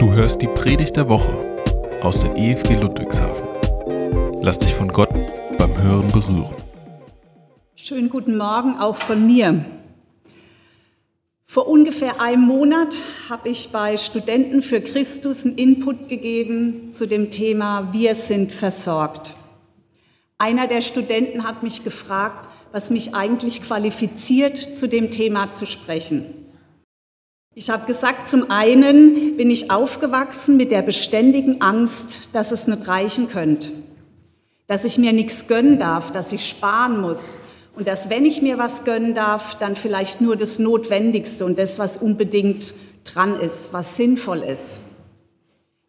Du hörst die Predigt der Woche aus der EFG Ludwigshafen. Lass dich von Gott beim Hören berühren. Schönen guten Morgen auch von mir. Vor ungefähr einem Monat habe ich bei Studenten für Christus einen Input gegeben zu dem Thema Wir sind versorgt. Einer der Studenten hat mich gefragt, was mich eigentlich qualifiziert, zu dem Thema zu sprechen. Ich habe gesagt, zum einen bin ich aufgewachsen mit der beständigen Angst, dass es nicht reichen könnte, dass ich mir nichts gönnen darf, dass ich sparen muss und dass wenn ich mir was gönnen darf, dann vielleicht nur das Notwendigste und das, was unbedingt dran ist, was sinnvoll ist.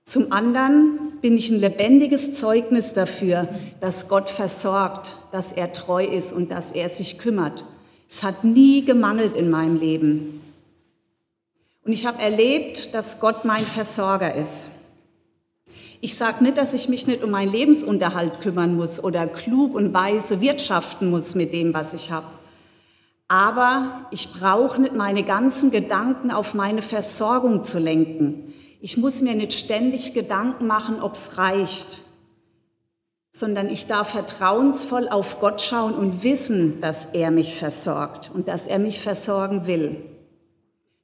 Zum anderen bin ich ein lebendiges Zeugnis dafür, dass Gott versorgt, dass er treu ist und dass er sich kümmert. Es hat nie gemangelt in meinem Leben. Und ich habe erlebt, dass Gott mein Versorger ist. Ich sage nicht, dass ich mich nicht um meinen Lebensunterhalt kümmern muss oder klug und weise wirtschaften muss mit dem, was ich habe. Aber ich brauche nicht meine ganzen Gedanken auf meine Versorgung zu lenken. Ich muss mir nicht ständig Gedanken machen, ob es reicht, sondern ich darf vertrauensvoll auf Gott schauen und wissen, dass er mich versorgt und dass er mich versorgen will.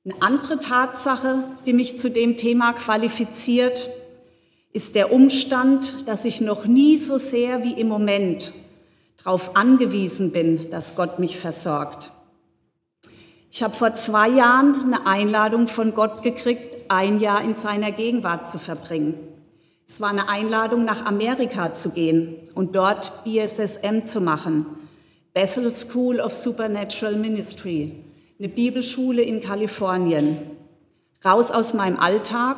Eine andere Tatsache, die mich zu dem Thema qualifiziert, ist der Umstand, dass ich noch nie so sehr wie im Moment darauf angewiesen bin, dass Gott mich versorgt. Ich habe vor zwei Jahren eine Einladung von Gott gekriegt, ein Jahr in seiner Gegenwart zu verbringen. Es war eine Einladung, nach Amerika zu gehen und dort BSSM zu machen, Bethel School of Supernatural Ministry eine Bibelschule in Kalifornien. Raus aus meinem Alltag,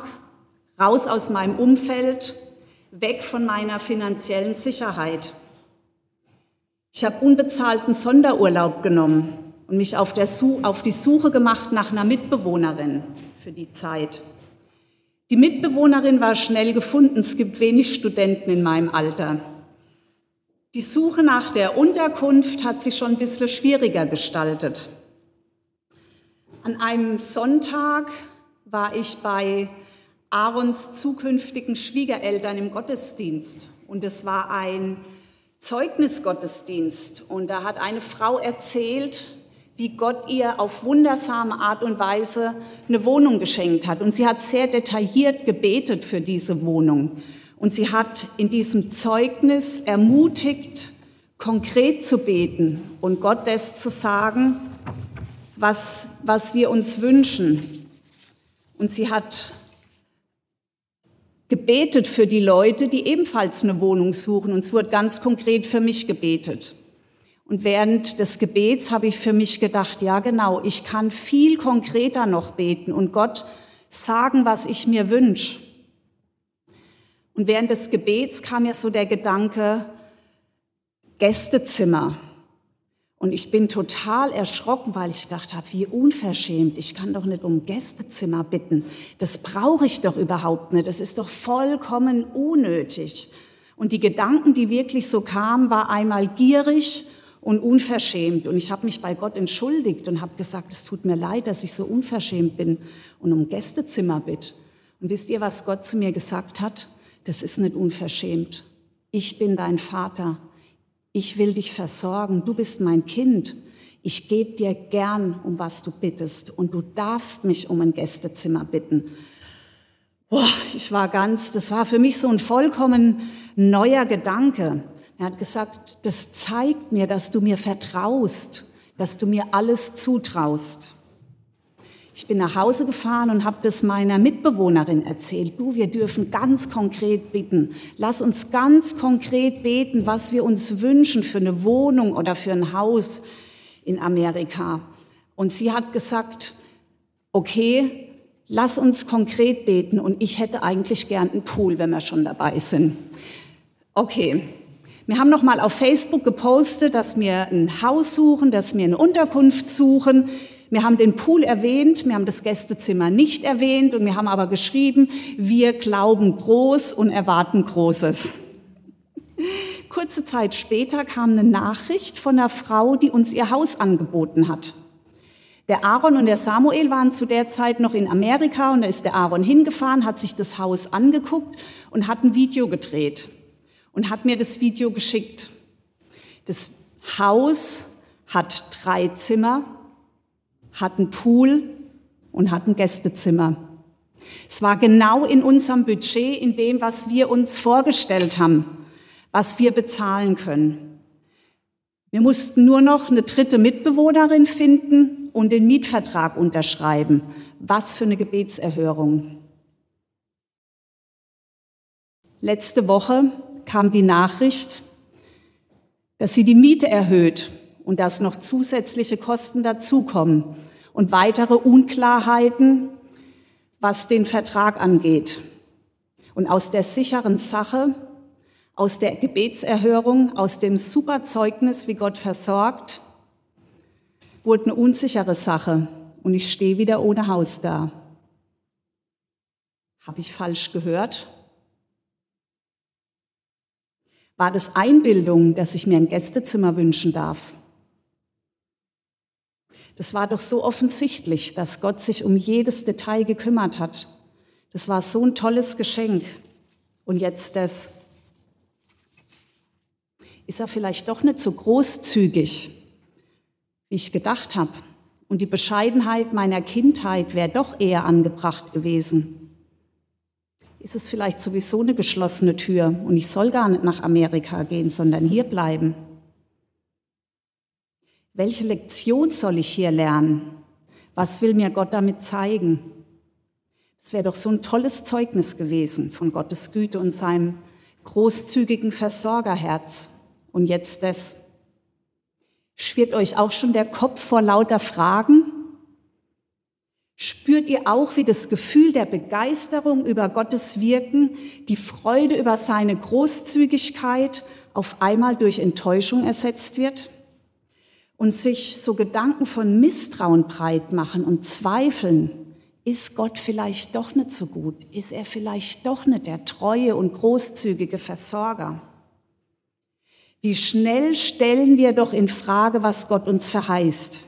raus aus meinem Umfeld, weg von meiner finanziellen Sicherheit. Ich habe unbezahlten Sonderurlaub genommen und mich auf, auf, die Suche gemacht nach einer Mitbewohnerin für die Zeit. Die Mitbewohnerin war schnell gefunden. Es gibt wenig Studenten in meinem Alter. Die Suche nach der Unterkunft hat sich schon ein bisschen schwieriger gestaltet. An einem Sonntag war ich bei Aarons zukünftigen Schwiegereltern im Gottesdienst und es war ein Zeugnisgottesdienst und da hat eine Frau erzählt, wie Gott ihr auf wundersame Art und Weise eine Wohnung geschenkt hat. Und sie hat sehr detailliert gebetet für diese Wohnung. Und sie hat in diesem Zeugnis ermutigt, konkret zu beten und Gott das zu sagen, was, was wir uns wünschen. Und sie hat gebetet für die Leute, die ebenfalls eine Wohnung suchen. Und es wurde ganz konkret für mich gebetet. Und während des Gebets habe ich für mich gedacht, ja genau, ich kann viel konkreter noch beten und Gott sagen, was ich mir wünsche. Und während des Gebets kam mir so der Gedanke, Gästezimmer. Und ich bin total erschrocken, weil ich gedacht habe, wie unverschämt. Ich kann doch nicht um Gästezimmer bitten. Das brauche ich doch überhaupt nicht. Das ist doch vollkommen unnötig. Und die Gedanken, die wirklich so kamen, war einmal gierig und unverschämt. Und ich habe mich bei Gott entschuldigt und habe gesagt, es tut mir leid, dass ich so unverschämt bin und um Gästezimmer bitte. Und wisst ihr, was Gott zu mir gesagt hat? Das ist nicht unverschämt. Ich bin dein Vater ich will dich versorgen, du bist mein Kind, ich gebe dir gern, um was du bittest und du darfst mich um ein Gästezimmer bitten. Boah, ich war ganz, das war für mich so ein vollkommen neuer Gedanke. Er hat gesagt, das zeigt mir, dass du mir vertraust, dass du mir alles zutraust. Ich bin nach Hause gefahren und habe das meiner Mitbewohnerin erzählt. Du, wir dürfen ganz konkret bitten. Lass uns ganz konkret beten, was wir uns wünschen für eine Wohnung oder für ein Haus in Amerika. Und sie hat gesagt, okay, lass uns konkret beten und ich hätte eigentlich gern einen Pool, wenn wir schon dabei sind. Okay. Wir haben noch mal auf Facebook gepostet, dass wir ein Haus suchen, dass wir eine Unterkunft suchen. Wir haben den Pool erwähnt, wir haben das Gästezimmer nicht erwähnt und wir haben aber geschrieben, wir glauben groß und erwarten Großes. Kurze Zeit später kam eine Nachricht von einer Frau, die uns ihr Haus angeboten hat. Der Aaron und der Samuel waren zu der Zeit noch in Amerika und da ist der Aaron hingefahren, hat sich das Haus angeguckt und hat ein Video gedreht und hat mir das Video geschickt. Das Haus hat drei Zimmer, hat einen Pool und hat ein Gästezimmer. Es war genau in unserem Budget, in dem, was wir uns vorgestellt haben, was wir bezahlen können. Wir mussten nur noch eine dritte Mitbewohnerin finden und den Mietvertrag unterschreiben. Was für eine Gebetserhörung. Letzte Woche kam die Nachricht, dass sie die Miete erhöht und dass noch zusätzliche Kosten dazukommen und weitere Unklarheiten was den Vertrag angeht. Und aus der sicheren Sache, aus der Gebetserhörung, aus dem Superzeugnis, wie Gott versorgt, wurde eine unsichere Sache und ich stehe wieder ohne Haus da. Habe ich falsch gehört? War das Einbildung, dass ich mir ein Gästezimmer wünschen darf? Das war doch so offensichtlich, dass Gott sich um jedes Detail gekümmert hat. Das war so ein tolles Geschenk. Und jetzt das. Ist er vielleicht doch nicht so großzügig, wie ich gedacht habe? Und die Bescheidenheit meiner Kindheit wäre doch eher angebracht gewesen. Ist es vielleicht sowieso eine geschlossene Tür und ich soll gar nicht nach Amerika gehen, sondern hier bleiben? Welche Lektion soll ich hier lernen? Was will mir Gott damit zeigen? Das wäre doch so ein tolles Zeugnis gewesen von Gottes Güte und seinem großzügigen Versorgerherz. Und jetzt das. Schwirrt euch auch schon der Kopf vor lauter Fragen? Spürt ihr auch, wie das Gefühl der Begeisterung über Gottes Wirken, die Freude über seine Großzügigkeit auf einmal durch Enttäuschung ersetzt wird? Und sich so Gedanken von Misstrauen breit machen und zweifeln, ist Gott vielleicht doch nicht so gut? Ist er vielleicht doch nicht der treue und großzügige Versorger? Wie schnell stellen wir doch in Frage, was Gott uns verheißt?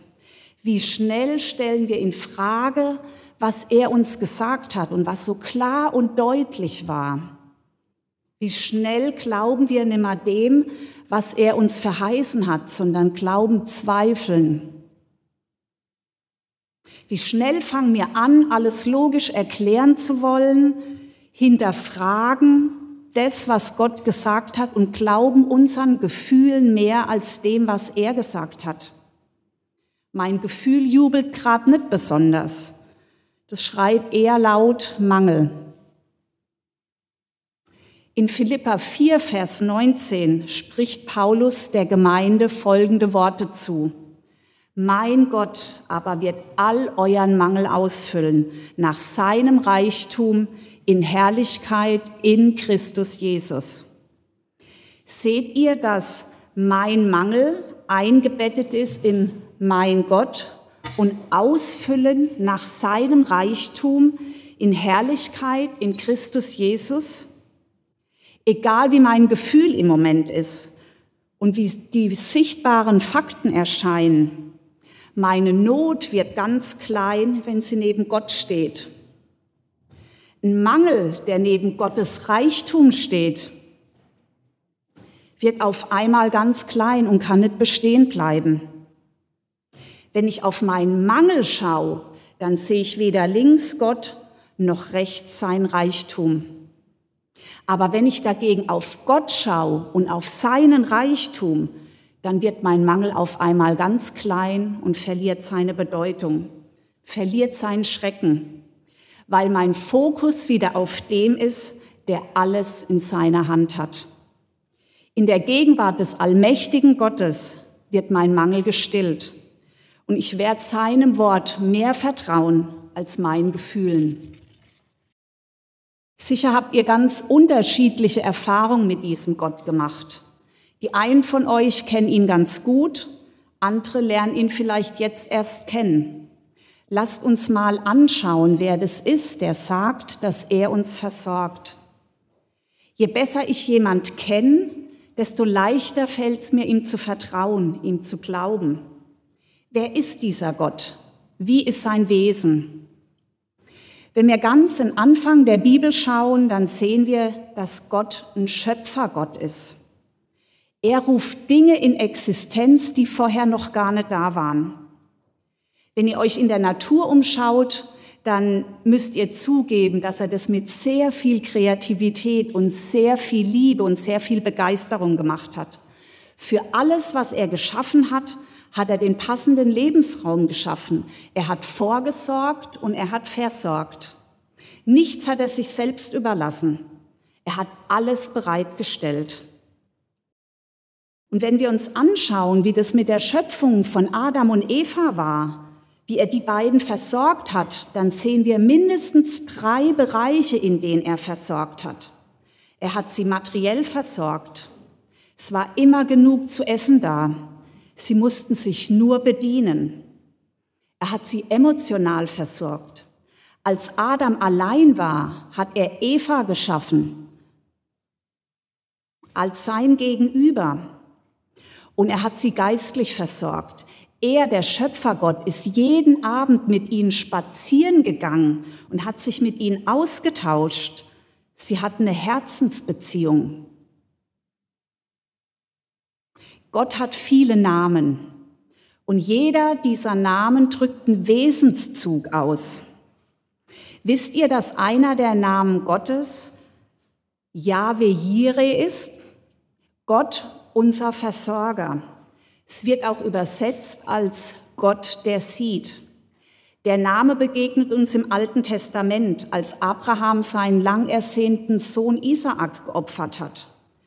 Wie schnell stellen wir in Frage, was er uns gesagt hat und was so klar und deutlich war? Wie schnell glauben wir nimmer dem, was er uns verheißen hat, sondern glauben zweifeln. Wie schnell fangen wir an, alles logisch erklären zu wollen, hinterfragen das, was Gott gesagt hat und glauben unseren Gefühlen mehr als dem, was er gesagt hat. Mein Gefühl jubelt gerade nicht besonders. Das schreit eher laut Mangel. In Philippa 4, Vers 19 spricht Paulus der Gemeinde folgende Worte zu. Mein Gott aber wird all euren Mangel ausfüllen nach seinem Reichtum in Herrlichkeit in Christus Jesus. Seht ihr, dass mein Mangel eingebettet ist in mein Gott und ausfüllen nach seinem Reichtum in Herrlichkeit in Christus Jesus? Egal wie mein Gefühl im Moment ist und wie die sichtbaren Fakten erscheinen, meine Not wird ganz klein, wenn sie neben Gott steht. Ein Mangel, der neben Gottes Reichtum steht, wird auf einmal ganz klein und kann nicht bestehen bleiben. Wenn ich auf meinen Mangel schaue, dann sehe ich weder links Gott noch rechts sein Reichtum. Aber wenn ich dagegen auf Gott schaue und auf seinen Reichtum, dann wird mein Mangel auf einmal ganz klein und verliert seine Bedeutung, verliert seinen Schrecken, weil mein Fokus wieder auf dem ist, der alles in seiner Hand hat. In der Gegenwart des allmächtigen Gottes wird mein Mangel gestillt und ich werde seinem Wort mehr vertrauen als meinen Gefühlen. Sicher habt ihr ganz unterschiedliche Erfahrungen mit diesem Gott gemacht. Die einen von euch kennen ihn ganz gut, andere lernen ihn vielleicht jetzt erst kennen. Lasst uns mal anschauen, wer das ist, der sagt, dass er uns versorgt. Je besser ich jemand kenne, desto leichter fällt es mir, ihm zu vertrauen, ihm zu glauben. Wer ist dieser Gott? Wie ist sein Wesen? Wenn wir ganz den Anfang der Bibel schauen, dann sehen wir, dass Gott ein Schöpfergott ist. Er ruft Dinge in Existenz, die vorher noch gar nicht da waren. Wenn ihr euch in der Natur umschaut, dann müsst ihr zugeben, dass er das mit sehr viel Kreativität und sehr viel Liebe und sehr viel Begeisterung gemacht hat. Für alles, was er geschaffen hat, hat er den passenden Lebensraum geschaffen. Er hat vorgesorgt und er hat versorgt. Nichts hat er sich selbst überlassen. Er hat alles bereitgestellt. Und wenn wir uns anschauen, wie das mit der Schöpfung von Adam und Eva war, wie er die beiden versorgt hat, dann sehen wir mindestens drei Bereiche, in denen er versorgt hat. Er hat sie materiell versorgt. Es war immer genug zu essen da. Sie mussten sich nur bedienen. Er hat sie emotional versorgt. Als Adam allein war, hat er Eva geschaffen als sein Gegenüber. Und er hat sie geistlich versorgt. Er, der Schöpfergott, ist jeden Abend mit ihnen spazieren gegangen und hat sich mit ihnen ausgetauscht. Sie hatten eine Herzensbeziehung. Gott hat viele Namen und jeder dieser Namen drückt einen Wesenszug aus. Wisst ihr, dass einer der Namen Gottes Yahweh Jireh ist? Gott, unser Versorger. Es wird auch übersetzt als Gott, der sieht. Der Name begegnet uns im Alten Testament, als Abraham seinen lang ersehnten Sohn Isaak geopfert hat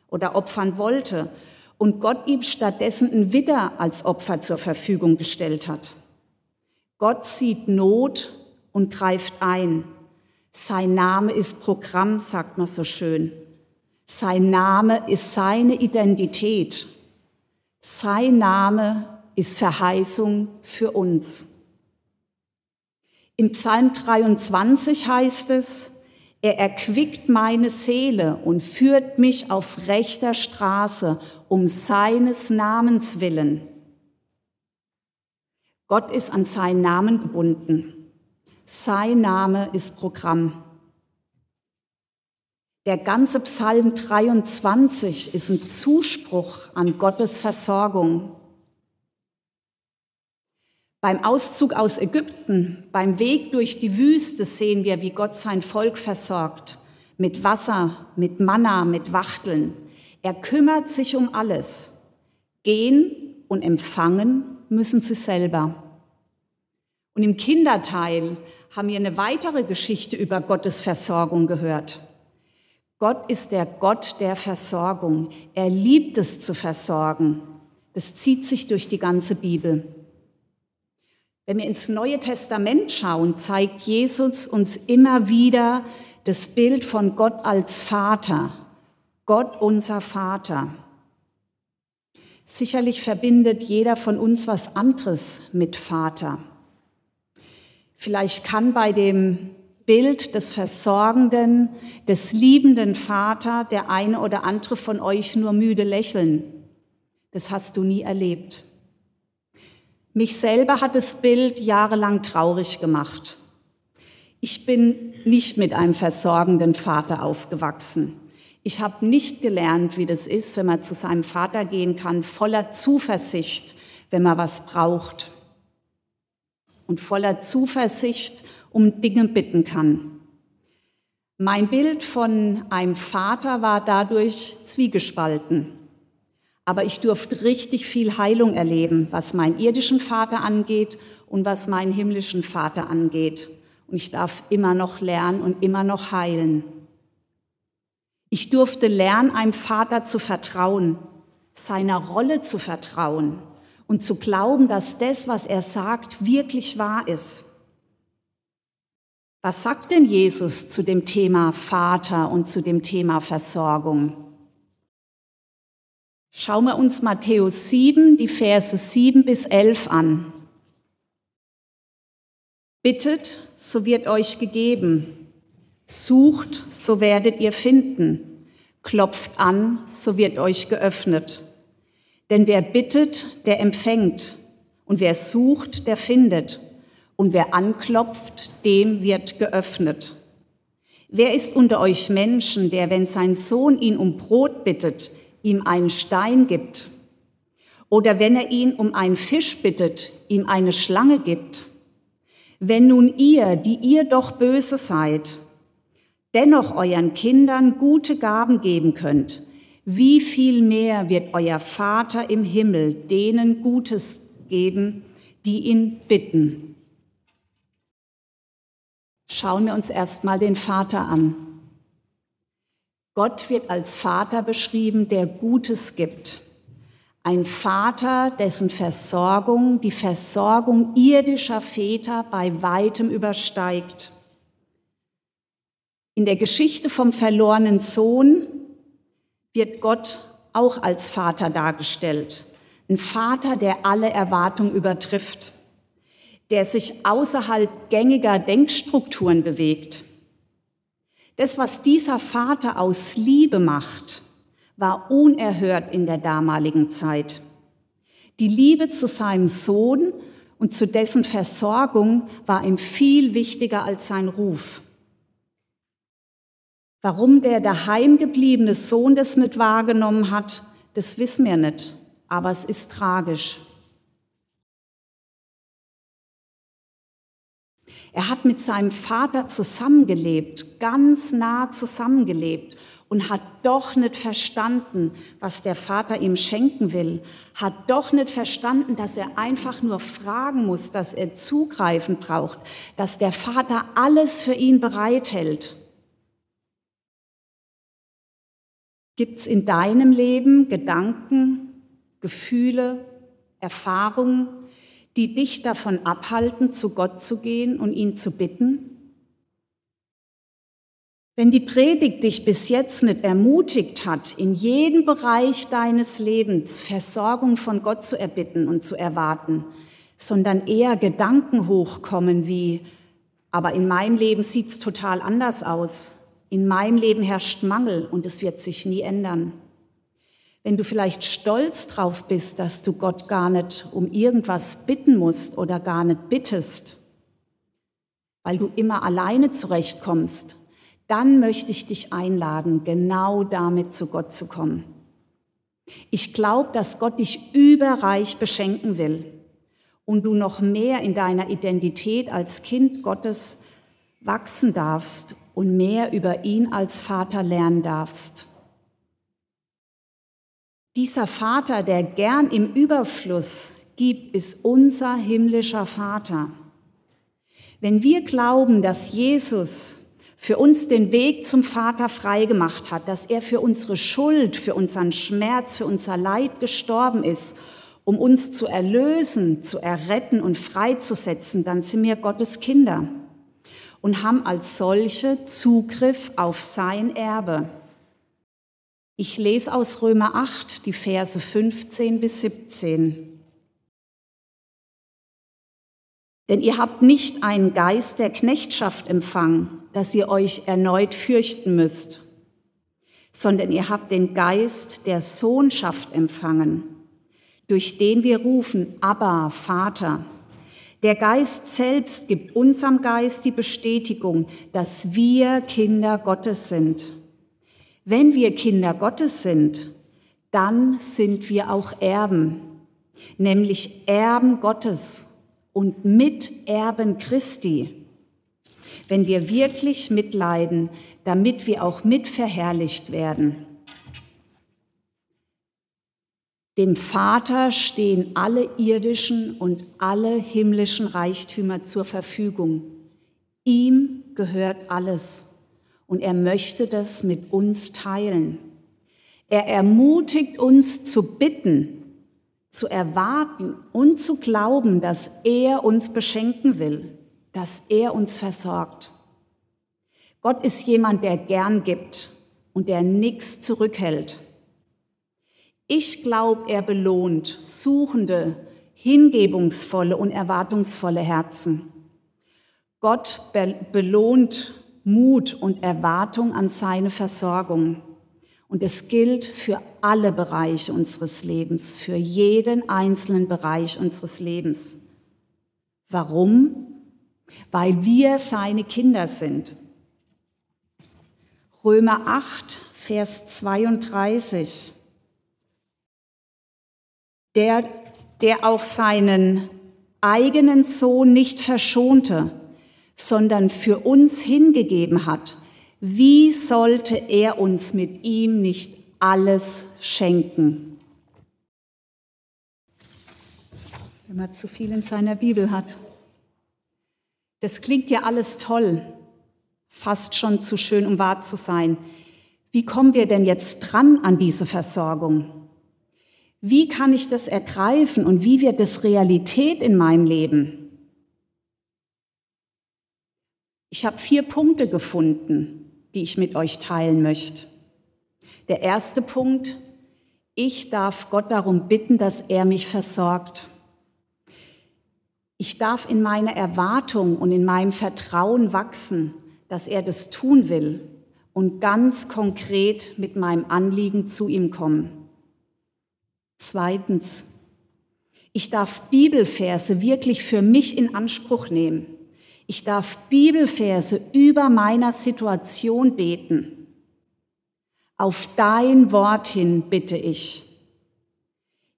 oder opfern wollte und Gott ihm stattdessen ein Widder als Opfer zur Verfügung gestellt hat. Gott sieht Not und greift ein. Sein Name ist Programm, sagt man so schön. Sein Name ist seine Identität. Sein Name ist Verheißung für uns. Im Psalm 23 heißt es, er erquickt meine Seele und führt mich auf rechter Straße um seines Namens willen. Gott ist an seinen Namen gebunden. Sein Name ist Programm. Der ganze Psalm 23 ist ein Zuspruch an Gottes Versorgung. Beim Auszug aus Ägypten, beim Weg durch die Wüste sehen wir, wie Gott sein Volk versorgt. Mit Wasser, mit Manna, mit Wachteln. Er kümmert sich um alles. Gehen und empfangen müssen sie selber. Und im Kinderteil haben wir eine weitere Geschichte über Gottes Versorgung gehört. Gott ist der Gott der Versorgung. Er liebt es zu versorgen. Das zieht sich durch die ganze Bibel. Wenn wir ins Neue Testament schauen, zeigt Jesus uns immer wieder das Bild von Gott als Vater. Gott unser Vater. Sicherlich verbindet jeder von uns was anderes mit Vater. Vielleicht kann bei dem Bild des versorgenden, des liebenden Vater der eine oder andere von euch nur müde lächeln. Das hast du nie erlebt. Mich selber hat das Bild jahrelang traurig gemacht. Ich bin nicht mit einem versorgenden Vater aufgewachsen. Ich habe nicht gelernt, wie das ist, wenn man zu seinem Vater gehen kann, voller Zuversicht, wenn man was braucht. Und voller Zuversicht um Dinge bitten kann. Mein Bild von einem Vater war dadurch zwiegespalten. Aber ich durfte richtig viel Heilung erleben, was meinen irdischen Vater angeht und was meinen himmlischen Vater angeht. Und ich darf immer noch lernen und immer noch heilen. Ich durfte lernen, einem Vater zu vertrauen, seiner Rolle zu vertrauen und zu glauben, dass das, was er sagt, wirklich wahr ist. Was sagt denn Jesus zu dem Thema Vater und zu dem Thema Versorgung? Schauen wir uns Matthäus 7, die Verse 7 bis 11 an. Bittet, so wird euch gegeben. Sucht, so werdet ihr finden. Klopft an, so wird euch geöffnet. Denn wer bittet, der empfängt. Und wer sucht, der findet Und wer anklopft, dem wird geöffnet. Wer ist unter euch Menschen, der, wenn sein Sohn ihn um Brot bittet, ihm einen Stein gibt? Oder wenn er ihn um einen Fisch bittet, ihm eine Schlange gibt? Wenn nun ihr, die ihr doch böse seid, dennoch euren Kindern gute Gaben geben könnt, wie viel mehr wird euer Vater im Himmel denen Gutes geben, die ihn bitten. Schauen wir uns erstmal den Vater an. Gott wird als Vater beschrieben, der Gutes gibt. Ein Vater, dessen Versorgung die Versorgung irdischer Väter bei weitem übersteigt. In der Geschichte vom verlorenen Sohn wird Gott auch als Vater dargestellt. Ein Vater, der alle Erwartungen übertrifft, der sich außerhalb gängiger Denkstrukturen bewegt. Das, was dieser Vater aus Liebe macht, war unerhört in der damaligen Zeit. Die Liebe zu seinem Sohn und zu dessen Versorgung war ihm viel wichtiger als sein Ruf. Warum der daheimgebliebene Sohn das nicht wahrgenommen hat, das wissen wir nicht, aber es ist tragisch. Er hat mit seinem Vater zusammengelebt, ganz nah zusammengelebt und hat doch nicht verstanden, was der Vater ihm schenken will, hat doch nicht verstanden, dass er einfach nur fragen muss, dass er zugreifen braucht, dass der Vater alles für ihn bereithält. Gibt es in deinem Leben Gedanken, Gefühle, Erfahrungen, die dich davon abhalten, zu Gott zu gehen und ihn zu bitten? Wenn die Predigt dich bis jetzt nicht ermutigt hat, in jedem Bereich deines Lebens Versorgung von Gott zu erbitten und zu erwarten, sondern eher Gedanken hochkommen wie, aber in meinem Leben sieht's total anders aus. In meinem Leben herrscht Mangel und es wird sich nie ändern. Wenn du vielleicht stolz drauf bist, dass du Gott gar nicht um irgendwas bitten musst oder gar nicht bittest, weil du immer alleine zurechtkommst, dann möchte ich dich einladen, genau damit zu Gott zu kommen. Ich glaube, dass Gott dich überreich beschenken will und du noch mehr in deiner Identität als Kind Gottes wachsen darfst und mehr über ihn als Vater lernen darfst. Dieser Vater, der gern im Überfluss gibt, ist unser himmlischer Vater. Wenn wir glauben, dass Jesus für uns den Weg zum Vater freigemacht hat, dass er für unsere Schuld, für unseren Schmerz, für unser Leid gestorben ist, um uns zu erlösen, zu erretten und freizusetzen, dann sind wir Gottes Kinder und haben als solche Zugriff auf sein Erbe. Ich lese aus Römer 8 die Verse 15 bis 17. Denn ihr habt nicht einen Geist der Knechtschaft empfangen, dass ihr euch erneut fürchten müsst, sondern ihr habt den Geist der Sohnschaft empfangen, durch den wir rufen, Abba, Vater. Der Geist selbst gibt unserem Geist die Bestätigung, dass wir Kinder Gottes sind. Wenn wir Kinder Gottes sind, dann sind wir auch Erben, nämlich Erben Gottes und Miterben Christi. Wenn wir wirklich mitleiden, damit wir auch mitverherrlicht werden. Dem Vater stehen alle irdischen und alle himmlischen Reichtümer zur Verfügung. Ihm gehört alles und er möchte das mit uns teilen. Er ermutigt uns zu bitten, zu erwarten und zu glauben, dass er uns beschenken will, dass er uns versorgt. Gott ist jemand, der gern gibt und der nichts zurückhält. Ich glaube, er belohnt suchende, hingebungsvolle und erwartungsvolle Herzen. Gott be belohnt Mut und Erwartung an seine Versorgung. Und es gilt für alle Bereiche unseres Lebens, für jeden einzelnen Bereich unseres Lebens. Warum? weil wir seine Kinder sind. Römer 8, Vers 32. Der, der auch seinen eigenen Sohn nicht verschonte, sondern für uns hingegeben hat, wie sollte er uns mit ihm nicht alles schenken? Wenn man zu viel in seiner Bibel hat. Das klingt ja alles toll, fast schon zu schön, um wahr zu sein. Wie kommen wir denn jetzt dran an diese Versorgung? Wie kann ich das ergreifen und wie wird das Realität in meinem Leben? Ich habe vier Punkte gefunden, die ich mit euch teilen möchte. Der erste Punkt, ich darf Gott darum bitten, dass er mich versorgt. Ich darf in meiner Erwartung und in meinem Vertrauen wachsen, dass er das tun will und ganz konkret mit meinem Anliegen zu ihm kommen. Zweitens, ich darf Bibelverse wirklich für mich in Anspruch nehmen. Ich darf Bibelverse über meiner Situation beten. Auf dein Wort hin bitte ich.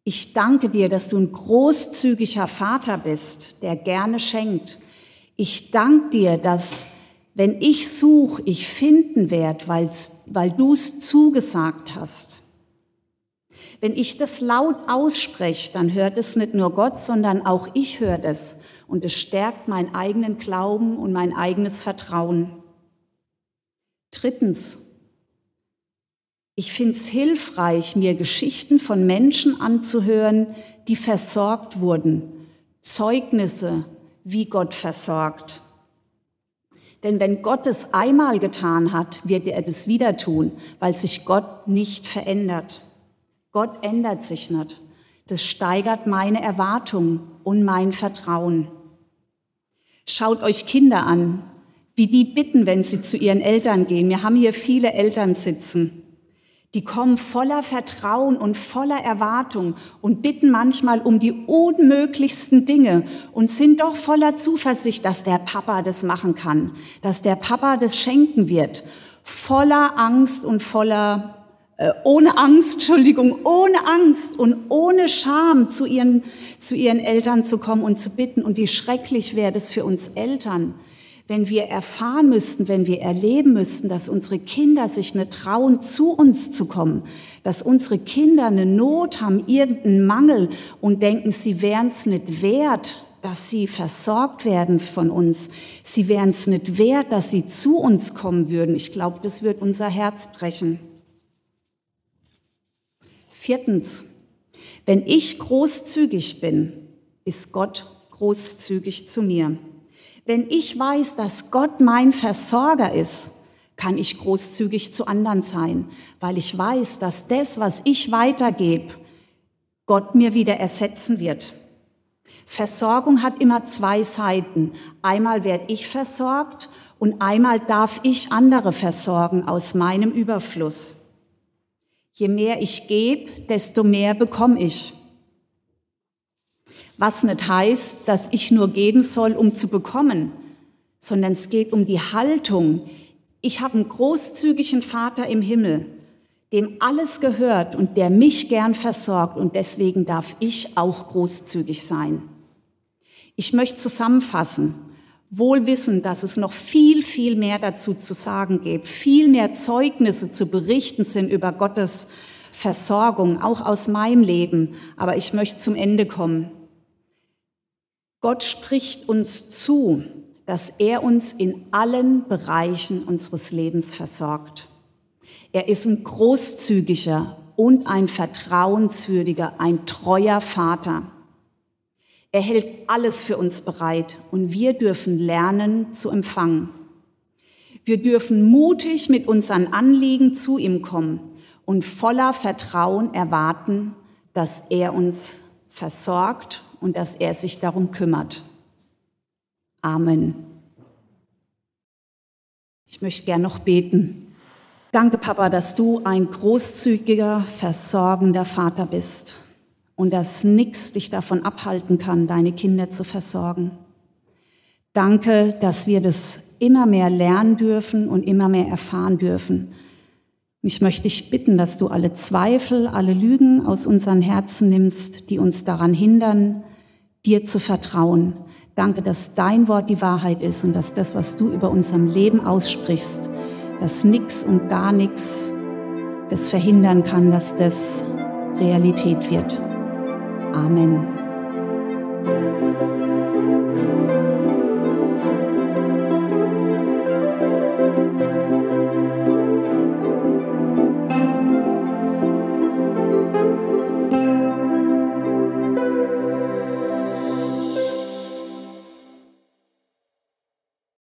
Ich danke dir, dass du ein großzügiger Vater bist, der gerne schenkt. Ich danke dir, dass wenn ich suche, ich finden werde, weil du es zugesagt hast. Wenn ich das laut ausspreche, dann hört es nicht nur Gott, sondern auch ich höre es und es stärkt meinen eigenen Glauben und mein eigenes Vertrauen. Drittens, ich finde es hilfreich, mir Geschichten von Menschen anzuhören, die versorgt wurden, Zeugnisse, wie Gott versorgt. Denn wenn Gott es einmal getan hat, wird er das wieder tun, weil sich Gott nicht verändert. Gott ändert sich nicht. Das steigert meine Erwartung und mein Vertrauen. Schaut euch Kinder an, wie die bitten, wenn sie zu ihren Eltern gehen. Wir haben hier viele Eltern sitzen. Die kommen voller Vertrauen und voller Erwartung und bitten manchmal um die unmöglichsten Dinge und sind doch voller Zuversicht, dass der Papa das machen kann, dass der Papa das schenken wird. Voller Angst und voller ohne Angst, Entschuldigung, ohne Angst und ohne Scham zu ihren, zu ihren Eltern zu kommen und zu bitten. Und wie schrecklich wäre das für uns Eltern, wenn wir erfahren müssten, wenn wir erleben müssten, dass unsere Kinder sich nicht trauen, zu uns zu kommen, dass unsere Kinder eine Not haben, irgendeinen Mangel und denken, sie wären es nicht wert, dass sie versorgt werden von uns. Sie wären es nicht wert, dass sie zu uns kommen würden. Ich glaube, das wird unser Herz brechen. Viertens, wenn ich großzügig bin, ist Gott großzügig zu mir. Wenn ich weiß, dass Gott mein Versorger ist, kann ich großzügig zu anderen sein, weil ich weiß, dass das, was ich weitergebe, Gott mir wieder ersetzen wird. Versorgung hat immer zwei Seiten. Einmal werde ich versorgt und einmal darf ich andere versorgen aus meinem Überfluss. Je mehr ich gebe, desto mehr bekomme ich. Was nicht heißt, dass ich nur geben soll, um zu bekommen, sondern es geht um die Haltung. Ich habe einen großzügigen Vater im Himmel, dem alles gehört und der mich gern versorgt und deswegen darf ich auch großzügig sein. Ich möchte zusammenfassen wohl wissen, dass es noch viel, viel mehr dazu zu sagen gibt, viel mehr Zeugnisse zu berichten sind über Gottes Versorgung, auch aus meinem Leben. Aber ich möchte zum Ende kommen. Gott spricht uns zu, dass er uns in allen Bereichen unseres Lebens versorgt. Er ist ein großzügiger und ein vertrauenswürdiger, ein treuer Vater. Er hält alles für uns bereit und wir dürfen lernen zu empfangen. Wir dürfen mutig mit unseren Anliegen zu ihm kommen und voller Vertrauen erwarten, dass er uns versorgt und dass er sich darum kümmert. Amen. Ich möchte gern noch beten. Danke, Papa, dass du ein großzügiger, versorgender Vater bist und dass nichts dich davon abhalten kann, deine Kinder zu versorgen. Danke, dass wir das immer mehr lernen dürfen und immer mehr erfahren dürfen. Ich möchte dich bitten, dass du alle Zweifel, alle Lügen aus unseren Herzen nimmst, die uns daran hindern, dir zu vertrauen. Danke, dass dein Wort die Wahrheit ist und dass das, was du über unserem Leben aussprichst, dass nichts und gar nichts das verhindern kann, dass das Realität wird. Amen.